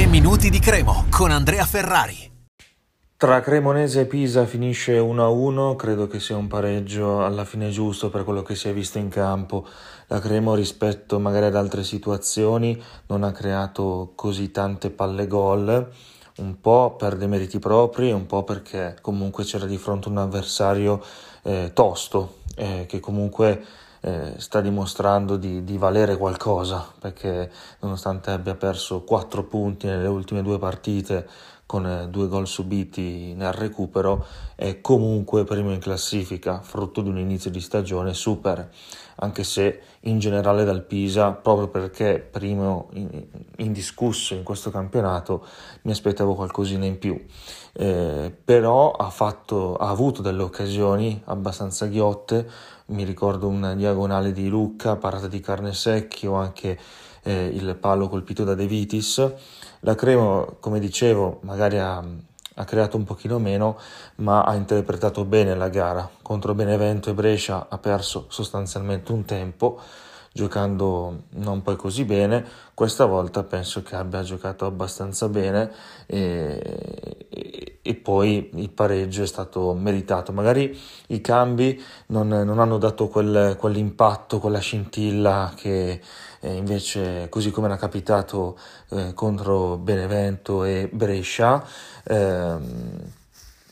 3 minuti di Cremo con Andrea Ferrari. Tra Cremonese e Pisa finisce 1-1, credo che sia un pareggio alla fine giusto per quello che si è visto in campo. La Cremo rispetto magari ad altre situazioni non ha creato così tante palle gol, un po' per dei meriti propri, un po' perché comunque c'era di fronte un avversario eh, tosto, eh, che comunque eh, sta dimostrando di, di, valere qualcosa perché nonostante abbia perso 4 punti nelle ultime due partite con eh, due gol subiti nel recupero è comunque primo in classifica frutto di un inizio di stagione super anche se in generale dal Pisa proprio perché primo indiscusso in questo campionato mi aspettavo qualcosina in più. Eh, però ha, fatto, ha avuto delle occasioni abbastanza ghiotte mi ricordo una diagonale di Lucca, parata di Carnesecchi o anche eh, il palo colpito da De Vitis. La Cremo, come dicevo, magari ha, ha, creato un pochino meno, ma ha interpretato bene la gara. Contro Benevento e Brescia ha perso sostanzialmente un tempo, giocando non poi così bene. Questa volta penso che abbia giocato abbastanza bene e, e poi il pareggio è stato meritato. Magari i cambi non, non hanno dato quel, quell'impatto, quella scintilla che eh, invece, così come era capitato eh, contro Benevento e Brescia, eh,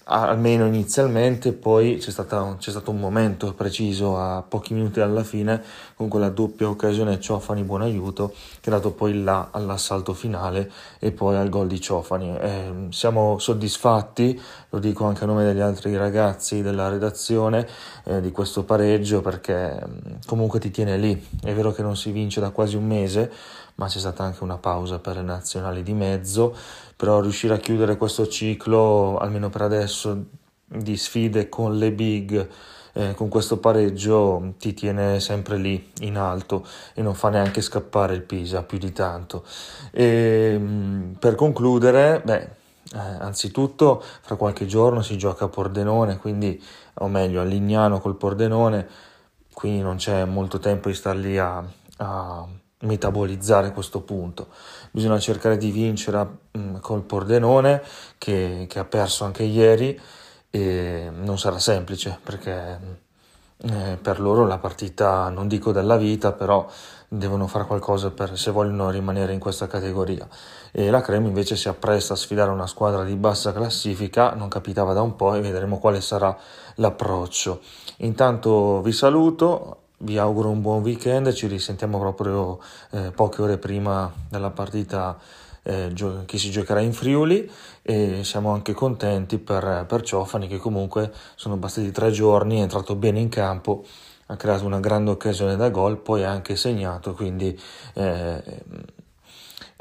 almeno inizialmente, poi c'è, stata, c'è, stato un momento preciso a pochi minuti dalla fine con quella doppia occasione Ciofani buon aiuto che ha dato poi là all'assalto finale e poi al gol di Ciofani. Eh, siamo soddisfatti, lo dico anche a nome degli altri ragazzi della redazione, eh, di questo pareggio perché mm, comunque ti tiene lì. È vero che non si vince da quasi un mese, ma c'è stata anche una pausa per le nazionali di mezzo, però riuscire a chiudere questo ciclo, almeno per adesso, di sfide con le big, eh, con questo pareggio ti tiene sempre lì in alto e non fa neanche scappare il Pisa più di tanto. E, mm, per concludere, beh, eh, anzitutto fra qualche giorno si gioca a Pordenone, quindi, o meglio a Lignano col Pordenone, quindi non c'è molto tempo di star lì a, a metabolizzare questo punto. Bisogna cercare di vincere mh, mm, col Pordenone che, che, ha perso anche ieri e non sarà semplice perché mm, eh, per loro la partita non dico della vita però devono fare qualcosa per, se vogliono rimanere in questa categoria e la Crema invece si appresta a sfidare una squadra di bassa classifica non capitava da un po' e vedremo quale sarà l'approccio intanto vi saluto vi auguro un buon weekend, ci risentiamo proprio eh, poche ore prima della partita eh, che si giocherà in Friuli e siamo anche contenti per, per Ciofani che comunque sono bastati tre giorni, è entrato bene in campo, ha creato una grande occasione da gol, poi ha anche segnato, quindi eh,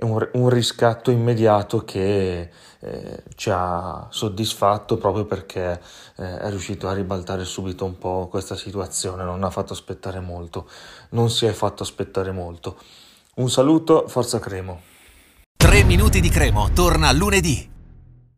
un, un riscatto immediato che eh, ci ha soddisfatto proprio perché eh, è riuscito a ribaltare subito un po' questa situazione, non ha fatto aspettare molto, non si è fatto aspettare molto. Un saluto, forza Cremo. 3 minuti di Cremo, torna lunedì.